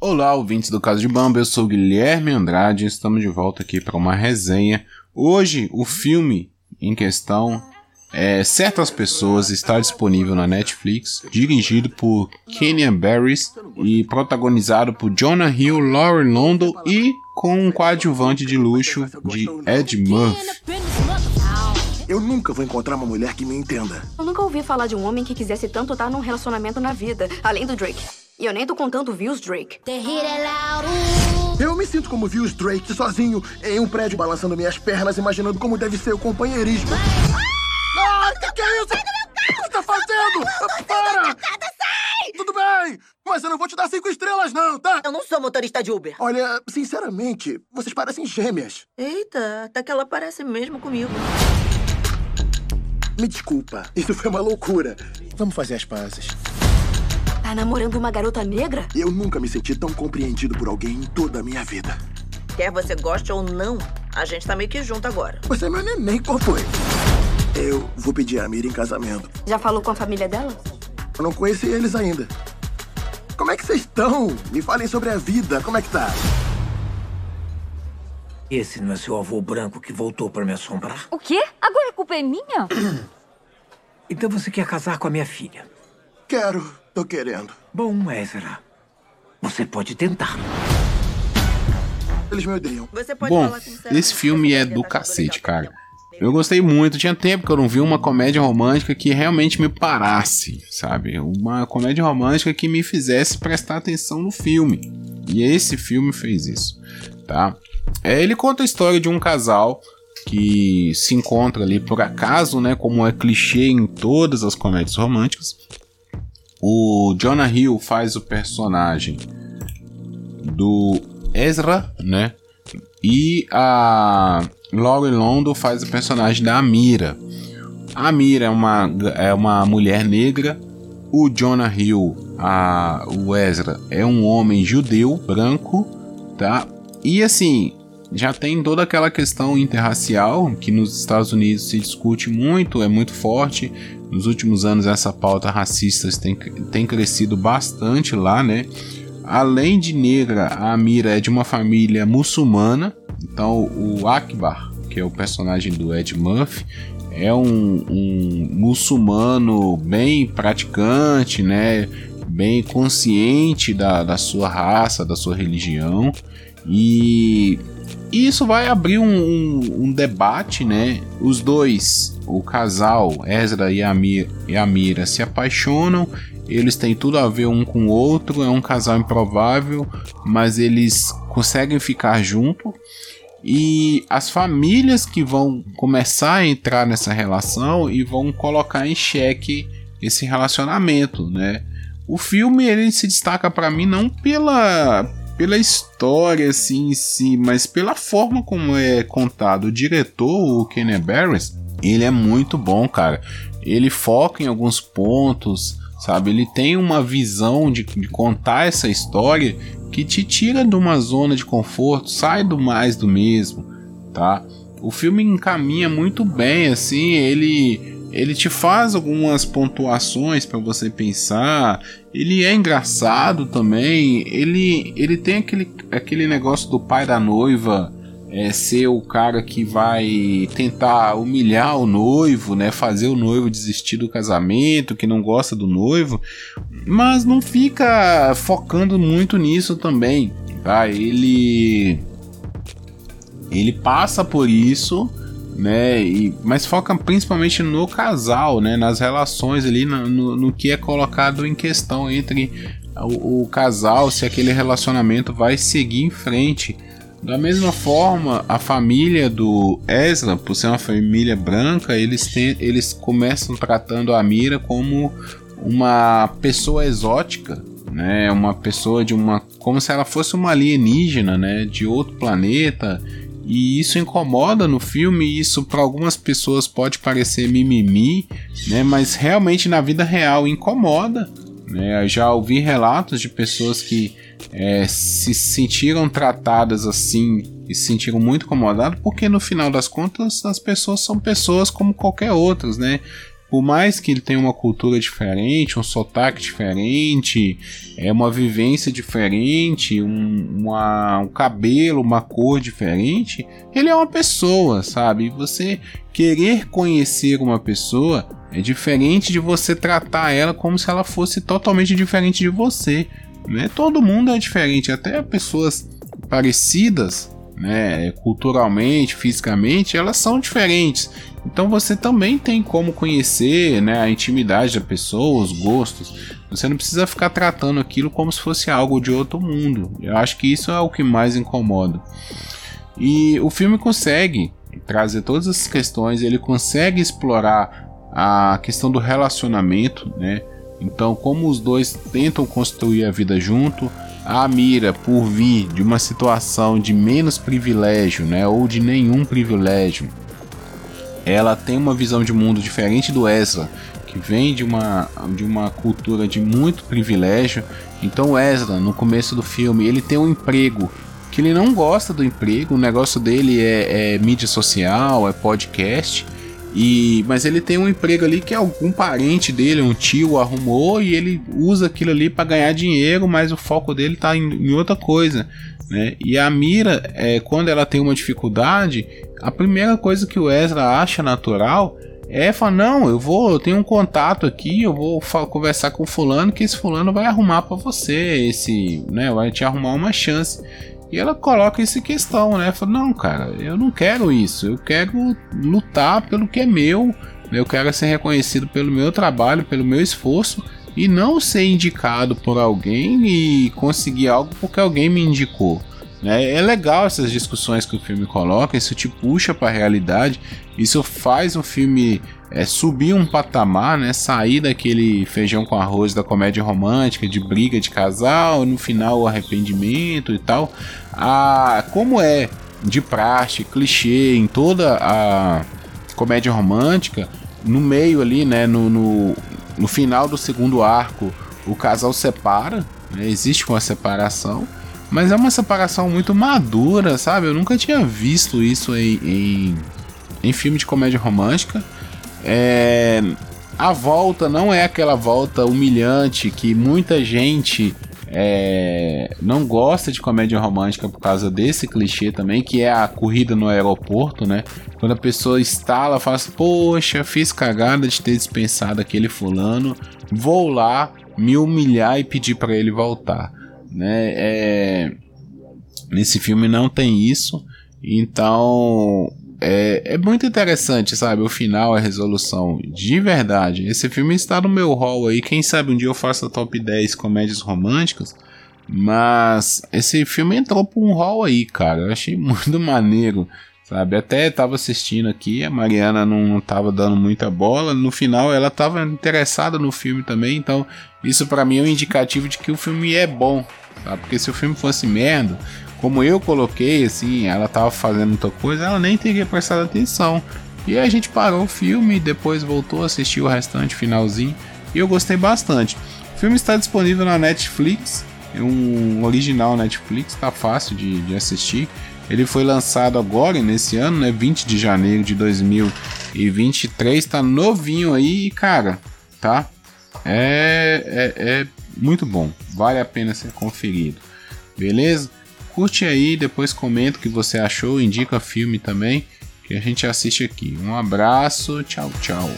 Olá, ouvintes do Caso de Bamba, eu sou Guilherme Andrade e estamos de volta aqui para uma resenha. Hoje, o filme em questão é Certas Pessoas está disponível na Netflix, dirigido por Kenyan Barris e protagonizado por Jonah Hill, Lauren Londo e com um coadjuvante de luxo de Ed Murphy. Eu nunca vou encontrar uma mulher que me entenda. Eu nunca ouvi falar de um homem que quisesse tanto estar num relacionamento na vida, além do Drake. E eu nem tô contando views Drake. Eu me sinto como Views Drake sozinho em um prédio balançando minhas pernas, imaginando como deve ser o companheirismo. Ai, que que é isso? O que você tá fazendo? Para! Tudo bem, mas eu não vou te dar cinco estrelas não, tá? Eu não sou motorista de Uber. Olha, sinceramente, vocês parecem gêmeas. Eita, até que ela parece mesmo comigo. Me desculpa, isso foi uma loucura. Vamos fazer as pazes. Tá namorando uma garota negra? Eu nunca me senti tão compreendido por alguém em toda a minha vida. Quer você goste ou não, a gente tá meio que junto agora. Você é meu neném, qual foi? Eu vou pedir a Mira em casamento. Já falou com a família dela? Eu não conheci eles ainda. Como é que vocês estão? Me falem sobre a vida, como é que tá? Esse não é seu avô branco que voltou para me assombrar? O quê? Agora a culpa é minha? Então você quer casar com a minha filha? Quero, tô querendo. Bom, Ezra, você pode tentar. Eles me odeiam. Você pode Bom, esse filme é do tá cacete, cara. Eu gostei muito, tinha tempo que eu não vi uma comédia romântica que realmente me parasse, sabe? Uma comédia romântica que me fizesse prestar atenção no filme. E esse filme fez isso, tá? É, ele conta a história de um casal que se encontra ali por acaso, né? Como é clichê em todas as comédias românticas. O Jonah Hill faz o personagem do Ezra, né? E a Lauren Londo faz o personagem da Amira. A Amira é uma, é uma mulher negra. O Jonah Hill, a, o Ezra, é um homem judeu, branco, tá? E assim, já tem toda aquela questão interracial que nos Estados Unidos se discute muito, é muito forte. Nos últimos anos, essa pauta racista tem, tem crescido bastante lá, né? Além de negra, a Amira é de uma família muçulmana. Então, o Akbar, que é o personagem do Ed Murphy, é um, um muçulmano bem praticante, né? Bem consciente da, da sua raça, da sua religião. E isso vai abrir um, um, um debate, né? Os dois, o casal, Ezra e a, e a Mira, se apaixonam. Eles têm tudo a ver um com o outro. É um casal improvável, mas eles conseguem ficar junto. E as famílias que vão começar a entrar nessa relação e vão colocar em xeque esse relacionamento, né? O filme ele se destaca para mim não pela pela história assim em si, mas pela forma como é contado. O diretor, o Kenny Barris, ele é muito bom, cara. Ele foca em alguns pontos, sabe? Ele tem uma visão de, de contar essa história que te tira de uma zona de conforto, sai do mais do mesmo, tá? O filme encaminha muito bem, assim, ele ele te faz algumas pontuações para você pensar. Ele é engraçado também. Ele, ele tem aquele, aquele negócio do pai da noiva é, ser o cara que vai tentar humilhar o noivo, né? Fazer o noivo desistir do casamento, que não gosta do noivo, mas não fica focando muito nisso também, tá? Ele ele passa por isso né? E, mas foca principalmente no casal, né? Nas relações ali, no, no, no que é colocado em questão entre o, o, casal, se aquele relacionamento vai seguir em frente. Da mesma forma, a família do Ezra, por ser uma família branca, eles, tem, eles começam tratando a Mira como uma pessoa exótica, né? Uma pessoa de uma. como se ela fosse uma alienígena, né? De outro planeta e isso incomoda no filme, isso para algumas pessoas pode parecer mimimi, né? Mas realmente na vida real incomoda. Né? Já ouvi relatos de pessoas que é, se sentiram tratadas assim e se sentiram muito incomodadas, porque no final das contas as pessoas são pessoas como qualquer outras, né? Por mais que ele tenha uma cultura diferente, um sotaque diferente, é uma vivência diferente, um, uma, um cabelo, uma cor diferente, ele é uma pessoa, sabe? Você querer conhecer uma pessoa é diferente de você tratar ela como se ela fosse totalmente diferente de você. Né? Todo mundo é diferente, até pessoas parecidas, né, culturalmente, fisicamente, elas são diferentes. Então você também tem como conhecer né, a intimidade da pessoa, os gostos. Você não precisa ficar tratando aquilo como se fosse algo de outro mundo. Eu acho que isso é o que mais incomoda. E o filme consegue trazer todas essas questões, ele consegue explorar a questão do relacionamento, né? Então, como os dois tentam construir a vida junto, a Mira, por vir de uma situação de menos privilégio, né, ou de nenhum privilégio, ela tem uma visão de mundo diferente do Ezra, que vem de uma, de uma cultura de muito privilégio. Então, o Ezra, no começo do filme, ele tem um emprego que ele não gosta do emprego, o negócio dele é, é mídia social, é podcast e, mas ele tem um emprego ali que algum parente dele, um tio, arrumou e ele usa aquilo ali para ganhar dinheiro, mas o foco dele tá em, em outra coisa. Né? E a Mira, é, quando ela tem uma dificuldade, a primeira coisa que o Ezra acha natural é falar: Não, eu vou, eu tenho um contato aqui, eu vou conversar com fulano, que esse fulano vai arrumar para você, esse, né, vai te arrumar uma chance. E ela coloca em questão, né? Fala, não, cara, eu não quero isso. Eu quero lutar pelo que é meu. Eu quero ser reconhecido pelo meu trabalho, pelo meu esforço e não ser indicado por alguém e conseguir algo porque alguém me indicou. Né? É legal essas discussões que o filme coloca, isso te puxa para a realidade, isso faz o filme é, subir um patamar, né? sair daquele feijão com arroz da comédia romântica, de briga de casal, no final o arrependimento e tal. Ah, como é de praxe, clichê em toda a comédia romântica, no meio ali, né, no, no, no final do segundo arco, o casal separa, né, existe uma separação mas é uma separação muito madura, sabe? Eu nunca tinha visto isso em, em, em filme de comédia romântica. É, a volta não é aquela volta humilhante que muita gente é, não gosta de comédia romântica por causa desse clichê também, que é a corrida no aeroporto, né? Quando a pessoa instala, fala assim, poxa, fiz cagada de ter dispensado aquele fulano, vou lá me humilhar e pedir para ele voltar né? É, nesse filme não tem isso, então é, é muito interessante, sabe? O final, a resolução, de verdade. Esse filme está no meu hall aí. Quem sabe um dia eu faço a top 10 comédias românticas. Mas esse filme entrou por um hall aí, cara. Eu achei muito maneiro, sabe? Até tava assistindo aqui, a Mariana não, não tava dando muita bola. No final, ela tava interessada no filme também. Então, isso para mim é um indicativo de que o filme é bom, Tá? Porque se o filme fosse merda, como eu coloquei, assim, ela tava fazendo muita coisa, ela nem teria prestado atenção. E aí a gente parou o filme depois voltou a assistir o restante, finalzinho. E eu gostei bastante. O filme está disponível na Netflix, um original Netflix, tá fácil de, de assistir. Ele foi lançado agora, nesse ano, né? 20 de janeiro de 2023. Tá novinho aí, cara, tá? É, é, é muito bom, vale a pena ser conferido. Beleza? Curte aí, depois comenta o que você achou, indica filme também, que a gente assiste aqui. Um abraço, tchau, tchau.